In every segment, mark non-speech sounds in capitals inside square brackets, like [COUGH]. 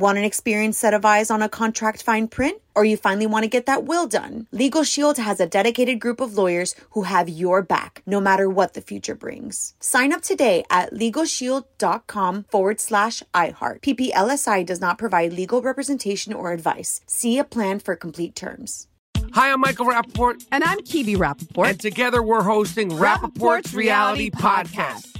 Want an experienced set of eyes on a contract fine print? Or you finally want to get that will done? Legal Shield has a dedicated group of lawyers who have your back, no matter what the future brings. Sign up today at LegalShield.com forward slash iHeart. PPLSI does not provide legal representation or advice. See a plan for complete terms. Hi, I'm Michael Rapaport. And I'm Kebby Rapaport. And together we're hosting Rapaport's, Reality Podcast.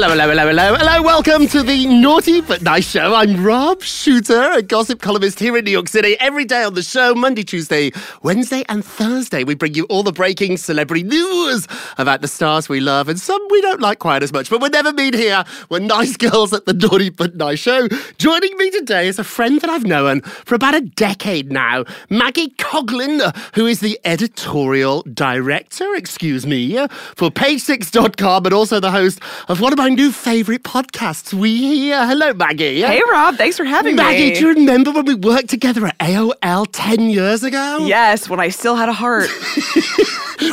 Hello, hello, hello, hello, hello. Welcome to the Naughty But Nice Show. I'm Rob Shuter, a gossip columnist here in New York City. Every day on the show, Monday, Tuesday, Wednesday, and Thursday, we bring you all the breaking celebrity news about the stars we love and some we don't like quite as much. But we're never mean here. We're nice girls at the Naughty But Nice Show. Joining me today is a friend that I've known for about a decade now, Maggie Coughlin, who is the editorial director, excuse me, for page6.com and also the host of one of my new favorite podcasts, We Hear. Hello, Maggie. Hey, Rob. Thanks for having Maggie, me. Maggie, do you remember when we worked together at AOL 10 years ago? Yes, when I still had a heart. [LAUGHS]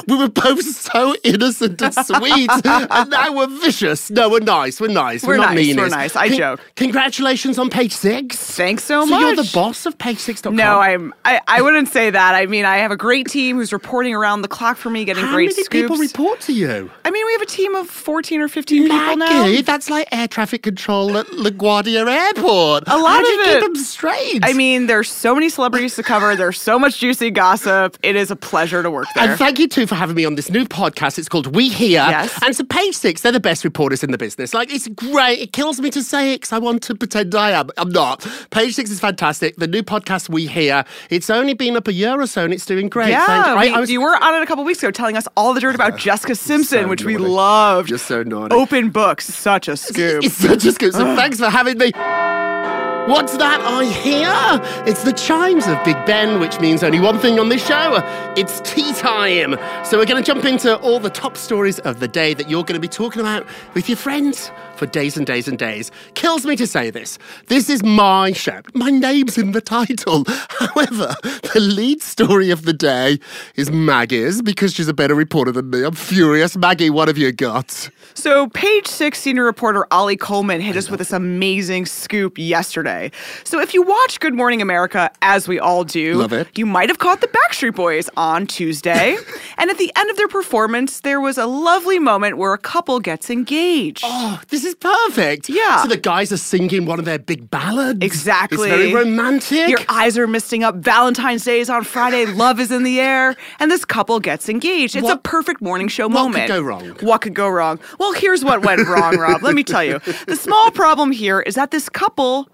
We were both so innocent and sweet, [LAUGHS] and now we're vicious. No, we're nice. We're nice. We're not nice, meanies. we're nice. I joke. Congratulations on page six. Thanks so, So much. you're the boss of page6.com? No, I'm. I, I wouldn't say that. I mean, I have a great team who's reporting around the clock for me, getting How great many scoops. people report to you? I mean, we have a team of fourteen or fifteen people now. Maggie, um, that's like air traffic control at LaGuardia Airport. A lot How do of you it. keep them straight? I mean, there's so many celebrities to cover. There's so much juicy gossip. It is a pleasure to work there. And thank you too for having me on this new podcast. It's called We Hear. Yes. And so Page Six, they're the best reporters in the business. Like it's great. It kills me to say it because I want to pretend I am. I'm not. Page Six is fantastic. The new podcast We Hear. It's only been up a year or so and it's doing great. yeah, Thank you. I- I was- you were on it a couple weeks ago, telling us all the dirt about [LAUGHS] Jessica Simpson, so which we naughty. loved. You're so naughty. Open books, such a [LAUGHS] scoop. It's such a scoop. So thanks for having me. What's that I hear? It's the chimes of Big Ben, which means only one thing on this show. It's tea time. So we're going to jump into all the top stories of the day that you're going to be talking about with your friends for days and days and days. Kills me to say this. This is my show. My name's in the title. [LAUGHS] However, the lead story of the day is Maggie's because she's a better reporter than me. I'm furious. Maggie, what have you got? So, page six senior reporter Oli Coleman hit us with this amazing scoop yesterday. So, if you watch Good Morning America, as we all do, Love it. you might have caught the Backstreet Boys on Tuesday. [LAUGHS] and at the end of their performance, there was a lovely moment where a couple gets engaged. Oh, this is perfect. Yeah. So the guys are singing one of their big ballads. Exactly. It's very romantic. Your eyes are misting up. Valentine's Day is on Friday. [LAUGHS] Love is in the air. And this couple gets engaged. It's a perfect morning show what moment. What could go wrong? What could go wrong? Well, here's what went wrong, Rob. Let me tell you. The small problem here is that this couple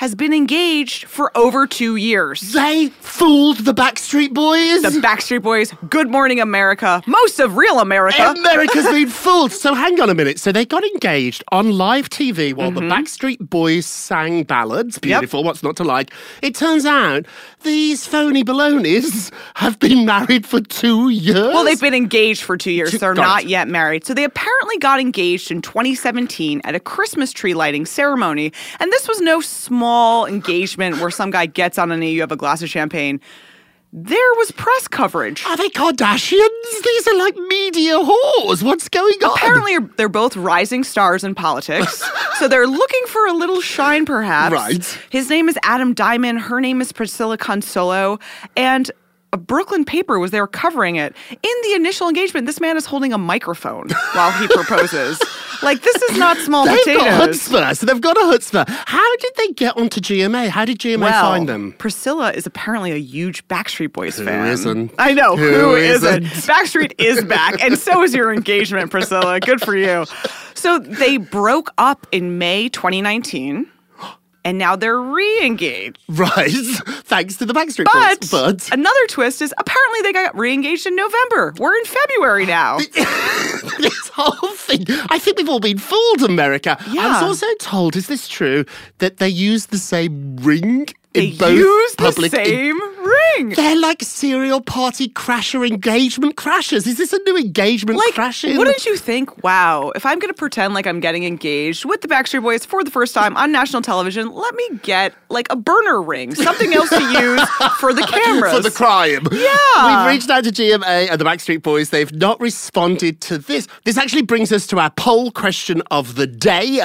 has been engaged for over two years. They fooled the Backstreet Boys. The Backstreet Boys, Good Morning America, most of real America. America's [LAUGHS] been fooled. So hang on a minute. So they got engaged on live TV while Mm-hmm. the Backstreet Boys sang ballads. Beautiful. What's not to like? It turns out these phony balonies have been married for two years. Well, they've been engaged for two years. Two- They're not it. yet married. So they apparently got engaged in 2017 at a Christmas tree lighting ceremony. And this was no small engagement where some guy gets on a knee, you have a glass of champagne. There was press coverage. Are they Kardashians? These are like media whores. What's going on? Apparently, they're both rising stars in politics. [LAUGHS] so they're looking for a little shine, perhaps. Right. His name is Adam Diamond. Her name is Priscilla Consolo. And a Brooklyn paper was there covering it. In the initial engagement, this man is holding a microphone while he proposes. [LAUGHS] like, this is not small They've got potatoes. chutzpah. So they've got a chutzpah. How did they get onto GMA? How did GMA well, find them? Priscilla is apparently a huge Backstreet Boys Who fan. isn't? I know Who who isn't? isn't? [LAUGHS] Backstreet is back, and so is your engagement, Priscilla. Good for you. So they broke up in May 2019, and now they're re-engaged. Right. [LAUGHS] Thanks to the Backstreet But, Boys. But another twist is apparently they got re-engaged in November. We're in February now. [LAUGHS] this whole thing. I think we've all been fooled, America. Yeah. I was also told, is this true, that they use the same ring They in both use the public same ring. They're like serial party crasher engagement crashers. Is this a new engagement Like, crashing? wouldn't you think, wow, if I'm going to pretend like I'm getting engaged with the Backstreet Boys for the first time on national television, let me get like a burner ring, something else to use [LAUGHS] for the cameras. For the crime. Yeah. We've reached out to GMA and the Backstreet Boys. They've not responded to this. This actually brings us to our poll question of the day.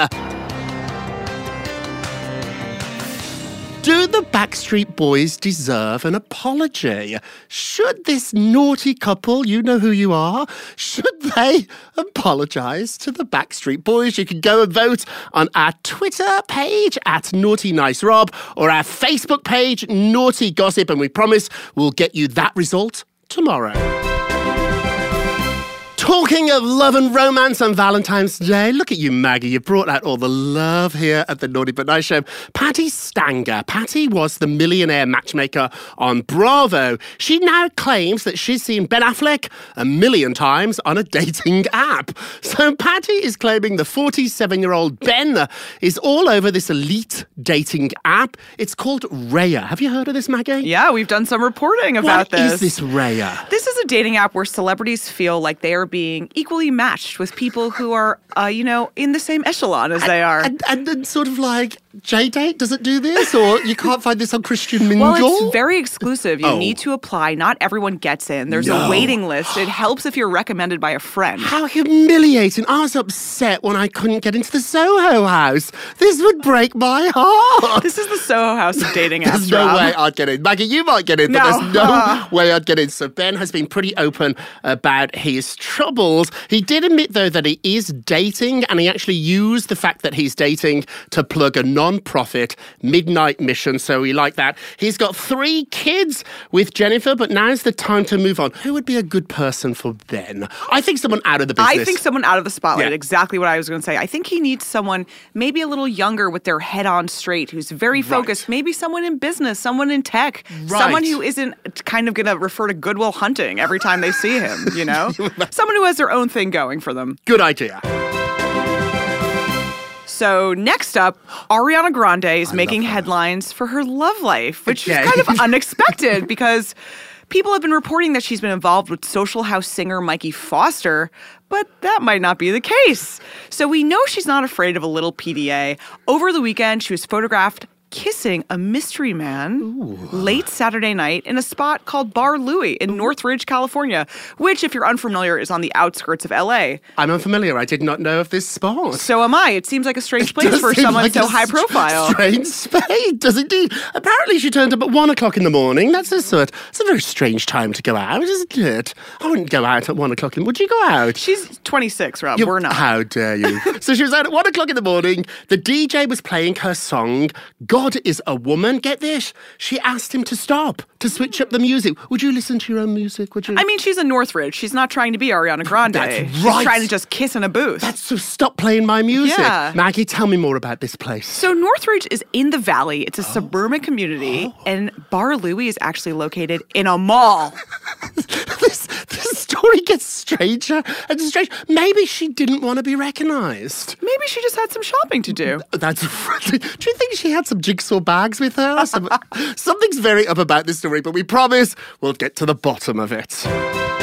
Do the Backstreet Boys deserve an apology? Should this naughty couple, you know who you are, should they apologize to the Backstreet Boys? You can go and vote on our Twitter page at Naughty Nice Rob or our Facebook page, Naughty Gossip, and we promise we'll get you that result tomorrow. Talking of love and romance on Valentine's Day, look at you, Maggie. You brought out all the love here at the Naughty But Nice Show. Patti Stanger. Patti was the millionaire matchmaker on Bravo. She now claims that she's seen Ben Affleck a million times on a dating [LAUGHS] app. So Patti is claiming the 47 year old Ben is all over this elite dating app. It's called Raya. Have you heard of this, Maggie? yeah, we've done some reporting about What this. is this Raya? This is a dating app where celebrities feel like they are being equally matched with people who are, uh, you know, in the same echelon as they are. And, and then sort of like JDate, does it do this? Or you can't find this on Christian Mingle? Well, it's very exclusive. You Oh. need to apply. Not everyone gets in. There's No. a waiting list. It helps if you're recommended by a friend. How humiliating. I was upset when I couldn't get into the Soho house. This would break my heart. This is the Soho House of dating apps. There's no way I'd get in. Maggie, you might get in, but No. there's no [LAUGHS] way I'd get in. So Ben has been pretty open about his troubles. He did admit, though, that he is dating, and he actually used the fact that he's dating to plug a non-profit midnight mission. So we like that. He's got three kids with Jennifer, but now's the time to move on. Who would be a good person for Ben? I think someone out of the business. I think someone out of the spotlight. Yeah. Exactly what I was going to say. I think he needs someone maybe a little younger with their head on straight, who's very focused. Maybe someone in business, someone in tech, someone who isn't kind of going to refer to Goodwill Hunting every time they see him. You know, [LAUGHS] someone who has their own thing going for them. Good idea. So next up, Ariana Grande is making headlines for her love life, which Okay. is kind of [LAUGHS] unexpected because people have been reporting that she's been involved with Social House singer Mikey Foster, but that might not be the case. So we know she's not afraid of a little PDA. Over the weekend, she was photographed kissing a mystery man late Saturday night in a spot called Bar Louie in Northridge, California, which, if you're unfamiliar, is on the outskirts of LA. I'm unfamiliar. I did not know of this spot. So am I. It seems like a strange place for someone like so high profile. Strange spade, does indeed. Apparently, she turned up at one o'clock in the morning. That's a sort. It's a very strange time to go out, isn't it? I wouldn't go out at one o'clock. In, would you go out? She's 26, Rob. You- We're not. How dare you? [LAUGHS] so she was out at one o'clock in the morning. The DJ was playing her song, God God is a woman. Get this. She asked him to stop, to switch up the music. Would you listen to your own music? Would you? I mean, she's a Northridge. She's not trying to be Ariana Grande. That's She's right. trying to just kiss in a booth. That's so stop playing my music. Yeah. Maggie, tell me more about this place. So Northridge is in the valley. Oh. It's a oh. suburban community, oh. and Bar Louie is actually located in a mall. [LAUGHS] story gets stranger and stranger. Maybe she didn't want to be recognised. Maybe she just had some shopping to do. [LAUGHS] That's. Do you think she had some jigsaw bags with her? Some, [LAUGHS] something's very up about this story, but we promise we'll get to the bottom of it.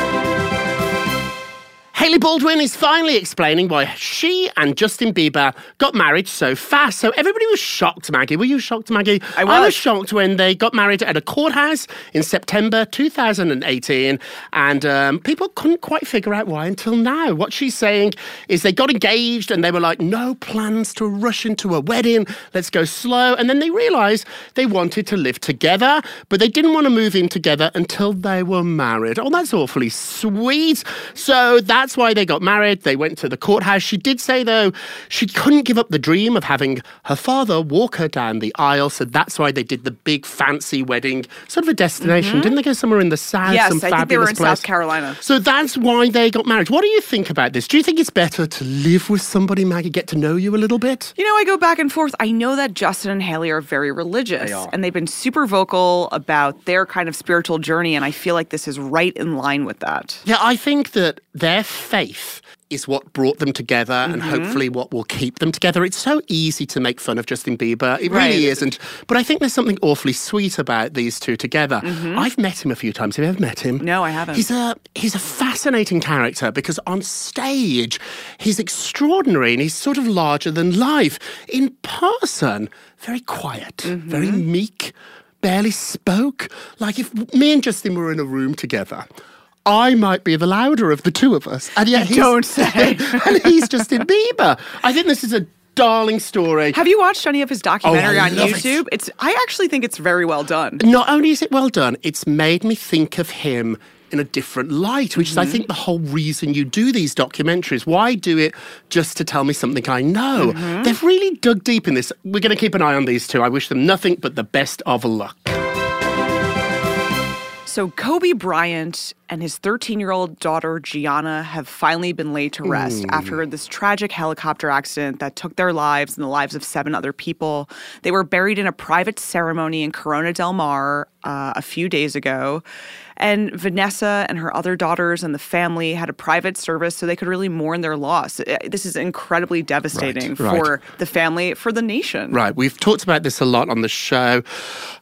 Hailey Baldwin is finally explaining why she and Justin Bieber got married so fast. So everybody was shocked, Maggie. Were you shocked, Maggie? I I was was. shocked when they got married at a courthouse in September 2018, and um, people couldn't quite figure out why until now. What she's saying is they got engaged and they were like, no plans to rush into a wedding. Let's go slow. And then they realised they wanted to live together, but they didn't want to move in together until they were married. Oh, that's awfully sweet. So that's why they got married. They went to the courthouse. She did say, though, she couldn't give up the dream of having her father walk her down the aisle. So that's why they did the big fancy wedding, sort of a destination. Didn't they go somewhere in the south? Mm-hmm. Yes, I think they were in place? South Carolina. So that's why they got married. What do you think about this? Do you think it's better to live with somebody, Maggie, get to know you a little bit? You know, I go back and forth. I know that Justin and Hailey are very religious, They are. and they've been super vocal about their kind of spiritual journey, and I feel like this is right in line with that. Yeah, I think that their faith is what brought them together and Mm-hmm. hopefully what will keep them together. It's so easy to make fun of Justin Bieber. It Right. really isn't. But I think there's something awfully sweet about these two together. I've met him a few times. Have you ever met him? Mm-hmm. No, I haven't. He's a he's a fascinating character because on stage he's extraordinary and he's sort of larger than life. In person, very quiet, Mm-hmm. very meek, barely spoke. Like if me and Justin were in a room together. I might be the louder of the two of us. And yet he's, Don't say. [LAUGHS] and he's Justin Bieber. I think this is a darling story. Have you watched any of his documentary Oh, on love it. YouTube? It's I actually think it's very well done. Not only is it well done, it's made me think of him in a different light, which is, I mm-hmm. think, the whole reason you do these documentaries. Why do it just to tell me something I know? Mm-hmm. They've really dug deep in this. We're going to keep an eye on these two. I wish them nothing but the best of luck. So Kobe Bryant and his 13-year-old daughter Gianna have finally been laid to rest after this tragic helicopter accident that took their lives and the lives of seven other people. They were buried in a private ceremony in Corona del Mar uh, a few days ago. And Vanessa and her other daughters and the family had a private service so they could really mourn their loss. Uh, This is incredibly devastating right. for the family, for the nation. Right, we've talked about this a lot on the show.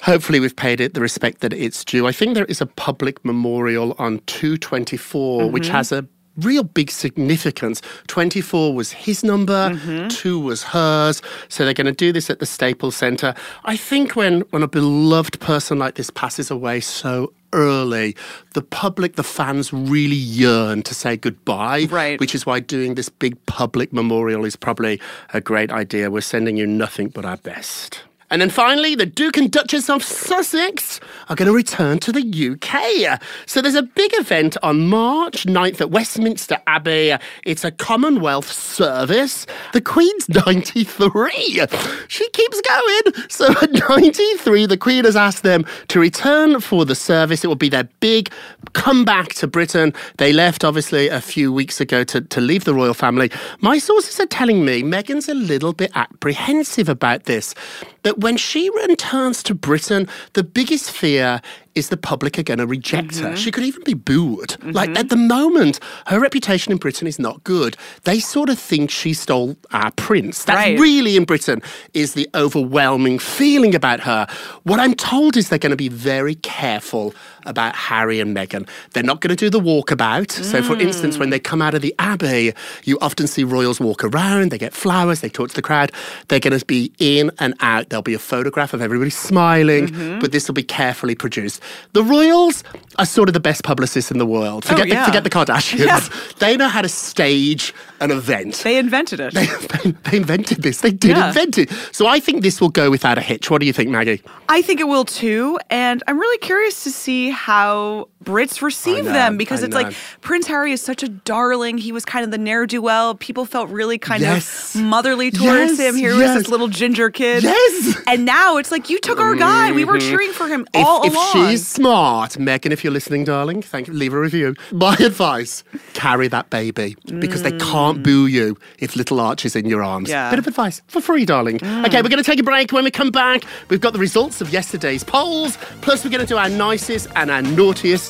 Hopefully, we've paid it the respect that it's due. I think there is a public memorial on 224, which mm-hmm. has a real big significance. 24 was his number, mm-hmm. two was hers. So they're going to do this at the Staples Center. I think when, when a beloved person like this passes away so early, the public, the fans really yearn to say goodbye. Right. Which is why doing this big public memorial is probably a great idea. We're sending you nothing but our best. And then finally, the Duke and Duchess of Sussex are going to return to the UK. So there's a big event on March 9th at Westminster Abbey. It's a Commonwealth service. The Queen's [LAUGHS] 93. She keeps going. So [LAUGHS] at 93, the Queen has asked them to return for the service. It will be their big comeback to Britain. They left, obviously, a few weeks ago to, to leave the royal family. My sources are telling me Meghan's a little bit apprehensive about this. That when she returns to Britain, the biggest fear is the public are going to reject Mm-hmm. her. She could even be booed. Mm-hmm. Like at the moment, her reputation in Britain is not good. They sort of think she stole our prince. That's Right. really in Britain is the overwhelming feeling about her. What I'm told is they're going to be very careful about Harry and Meghan. They're not going to do the walkabout. So, for mm. instance, when they come out of the Abbey, you often see royals walk around, they get flowers, they talk to the crowd. They're going to be in and out. There'll be a photograph of everybody smiling, mm-hmm. but this will be carefully produced. The royals are sort of the best publicists in the world. Forget, oh, yeah. the, forget the Kardashians. Yeah. They know how to stage an event. They invented it. They, they, they invented this. They did Yeah. invent it. So I think this will go without a hitch. What do you think, Maggie? I think it will too. And I'm really curious to see how Brits receive them because I it's like Prince Harry is such a darling. He was kind of the ne'er do well. People felt really kind Yes. of motherly towards Yes, him. Here was this little ginger kid. Yes. And now it's like you took our guy. We were mm-hmm. cheering for him If, all if along. she's smart, Meghan, if you're listening, darling, thank you. Leave a review. My [LAUGHS] advice: carry that baby because they can't mm. boo you if little Archie's in your arms. Yeah. Bit of advice for free, darling. Mm. Okay, we're going to take a break. When we come back, we've got the results of yesterday's polls. Plus, we're going to do our nicest and our naughtiest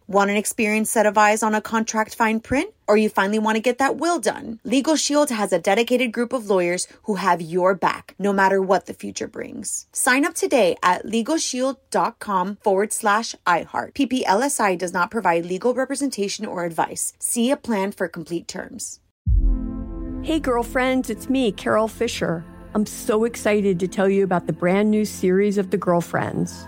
Want an experienced set of eyes on a contract fine print? Or you finally want to get that will done? Legal Shield has a dedicated group of lawyers who have your back, no matter what the future brings. Sign up today at LegalShield.com forward slash iHeart. PPLSI does not provide legal representation or advice. See a plan for complete terms. Hey, girlfriends, it's me, Carol Fisher. I'm so excited to tell you about the brand new series of The Girlfriends.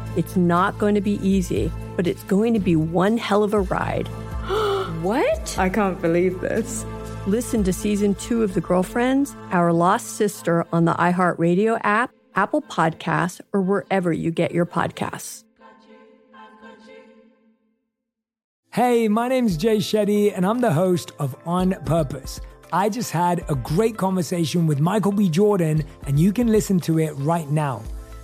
It's not going to be easy, but it's going to be one hell of a ride. [GASPS] What? I can't believe this. Listen to season two of The Girlfriends, Our Lost Sister on the iHeartRadio app, Apple Podcasts, or wherever you get your podcasts. Hey, my name's Jay Shetty, and I'm the host of On Purpose. I just had a great conversation with Michael B. Jordan, and you can listen to it right now.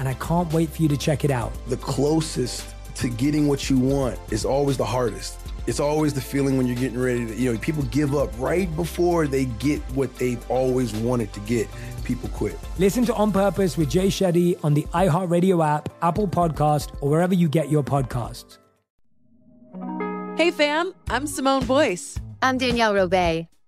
and I can't wait for you to check it out. the closest to getting what you want is always the hardest. It's always the feeling when you're getting ready to, you know, people give up right before they get what they've always wanted to get. People quit. Listen to On Purpose with Jay Shetty on the iHeartRadio app, Apple Podcast, or wherever you get your podcasts. Hey fam, I'm Simone Boyce. I'm Danielle Robay.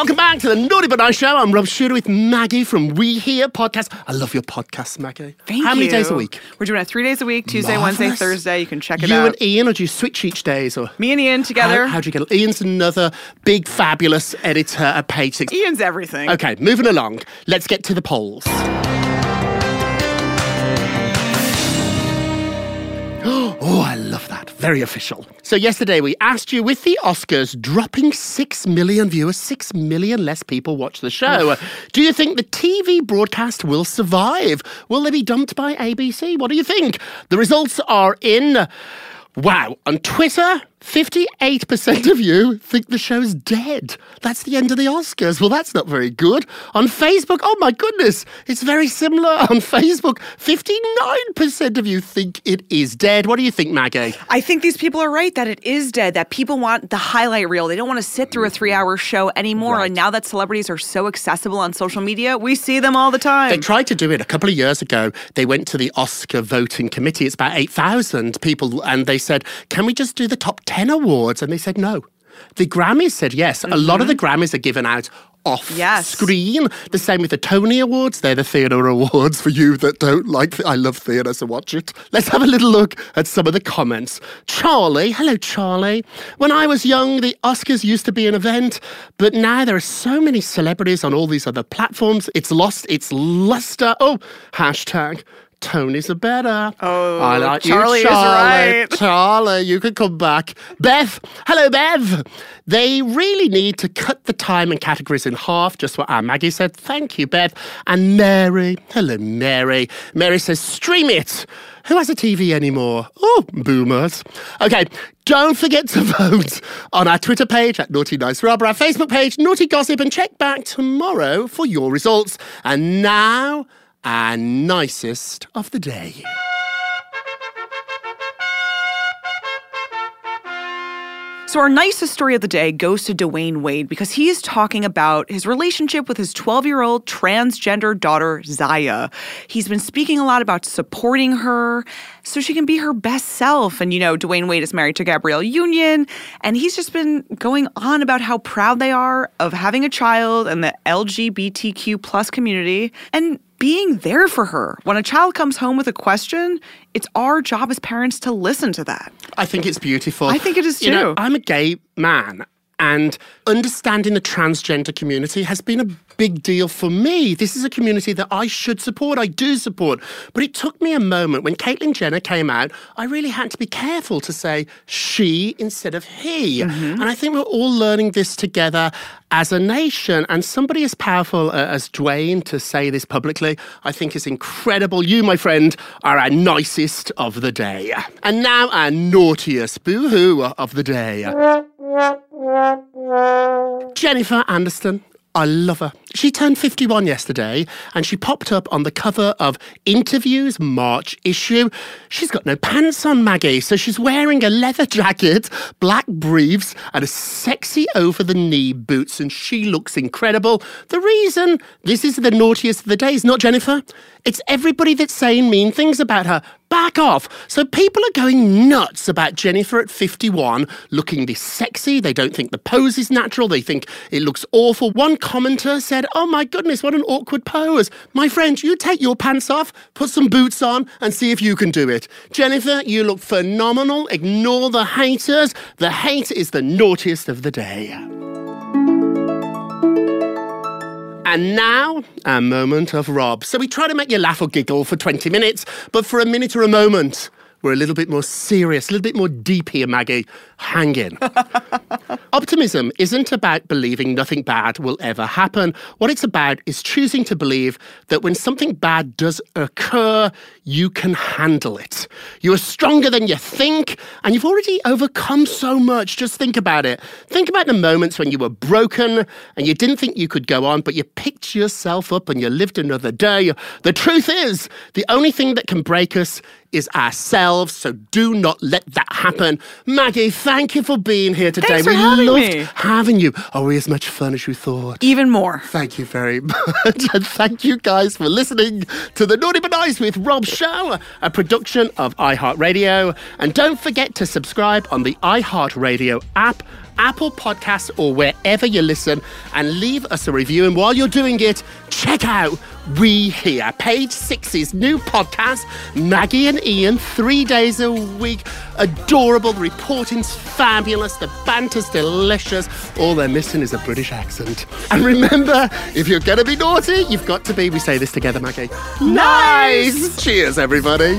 Welcome back to the Naughty But Nice Show. I'm Rob Shuter with Maggie from We Hear Podcast. I love your podcast, Maggie. Thank How many days a week? We're doing it three days a week Tuesday, Wednesday, Thursday. You can check it you out. You and Ian, or do you switch each day? Or Me and Ian together. How, how do you get? Ian's another big, fabulous editor at Page Six. Ian's everything. Okay, moving along. Let's get to the polls. That. Very official. So, yesterday we asked you with the Oscars dropping 6 million viewers, 6 million less people watch the show. do you think the TV broadcast will survive? Will they be dumped by ABC? What do you think? The results are in. Wow. On Twitter, 58% of you think the show's dead. That's the end of the Oscars. Well, that's not very good. On Facebook, oh my goodness, it's very similar. [LAUGHS] On Facebook, 59% of you think it is dead. What do you think, Maggie? I think these people are right that it is dead, that people want the highlight reel. They don't want to sit through a three hour show anymore. And now that celebrities are so accessible on social media, we see them all the time. They tried to do it a couple of years ago. They went to the Oscar voting committee. It's about 8,000 people. And they said, can we just do the top 10 awards? And they said no. The Grammys said yes. A lot of the mm-hmm. Grammys are given out off Yes. screen. The same with the Tony Awards. They're the theatre awards for you that don't like. The- I love theatre, so watch it. Let's have a little look at some of the comments. Charlie, hello, Charlie. When I was young, the Oscars used to be an event, but now there are so many celebrities on all these other platforms. It's lost its luster. Oh, hashtag. Tony's are better. Oh, I like Charlie you, Charlie. right. Charlie, you could come back. Beth, hello, Bev. They really need to cut the time and categories in half, just what our Maggie said. Thank you, Bev. And Mary, hello, Mary. Mary says, stream it. Who has a TV anymore? Oh, boomers. Okay, don't forget to [LAUGHS] vote on our Twitter page at Naughty Nice Rob, or our Facebook page, Naughty Gossip, and check back tomorrow for your results. And now, our nicest of the day. So, our nicest story of the day goes to Dwyane Wade because he is talking about his relationship with his 12 year old transgender daughter, Zaya. He's been speaking a lot about supporting her so she can be her best self. And, you know, Dwyane Wade is married to Gabrielle Union, and he's just been going on about how proud they are of having a child and the LGBTQ plus community and being there for her. When a child comes home with a question, it's our job as parents to listen to that. I think it's beautiful. I think it is You know, too. I'm a gay man, and understanding the transgender community has been a big deal for me. This is a community that I should support. I do support. But it took me a moment when Caitlyn Jenner came out, I really had to be careful to say she instead of he. And I think we're all learning this together as a nation. And somebody as powerful uh, as Dwyane to say this publicly, I think is incredible. You, my friend, are our nicest of the day. And now our naughtiest boo hoo of the day. Jennifer Aniston. I love her. She turned 51 yesterday and she popped up on the cover of Interviews March issue. She's got no pants on, Maggie, so she's wearing a leather jacket, black briefs, and a sexy over the knee boots, and she looks incredible. The reason this is the naughtiest of the days, not Jennifer, it's everybody that's saying mean things about her. Back off. So people are going nuts about Jennifer at 51 looking this sexy. They don't think the pose is natural. They think it looks awful. One commenter said, Oh my goodness, what an awkward pose. My friend, you take your pants off, put some boots on, and see if you can do it. Jennifer, you look phenomenal. Ignore the haters. The hate is the naughtiest of the day. And now, a moment of Rob. So we try to make you laugh or giggle for 20 minutes, but for a minute or a moment, we're a little bit more serious, a little bit more deep here, Maggie. Hang in. [LAUGHS] Optimism isn't about believing nothing bad will ever happen. What it's about is choosing to believe that when something bad does occur, you can handle it. You are stronger than you think, and you've already overcome so much. Just think about it. Think about the moments when you were broken and you didn't think you could go on, but you picked yourself up and you lived another day. The truth is, the only thing that can break us is ourselves, so do not let that happen. Maggie, thank you for being here today. Thanks for we having loved me. having you. Oh, are we as much fun as you thought? Even more. Thank you very [LAUGHS] much. And thank you guys for listening to the Naughty But Nice with Rob show, a production of iHeartRadio. And don't forget to subscribe on the iHeartRadio app. Apple Podcasts, or wherever you listen, and leave us a review. And while you're doing it, check out We Hear, Page Six's new podcast. Maggie and Ian, three days a week. Adorable. The reporting's fabulous. The banter's delicious. All they're missing is a British accent. And remember, if you're going to be naughty, you've got to be, we say this together, Maggie. Nice! Cheers, everybody.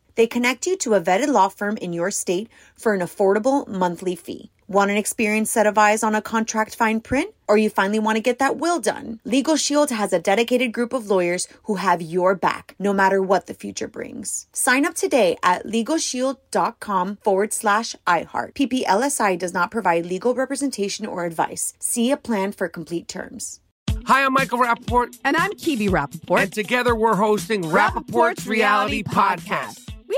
They connect you to a vetted law firm in your state for an affordable monthly fee. Want an experienced set of eyes on a contract fine print? Or you finally want to get that will done? Legal Shield has a dedicated group of lawyers who have your back, no matter what the future brings. Sign up today at LegalShield.com forward slash iHeart. PPLSI does not provide legal representation or advice. See a plan for complete terms. Hi, I'm Michael Rapaport. And I'm Kebby Rapaport. And together we're hosting Rapaport's, Reality Podcast. We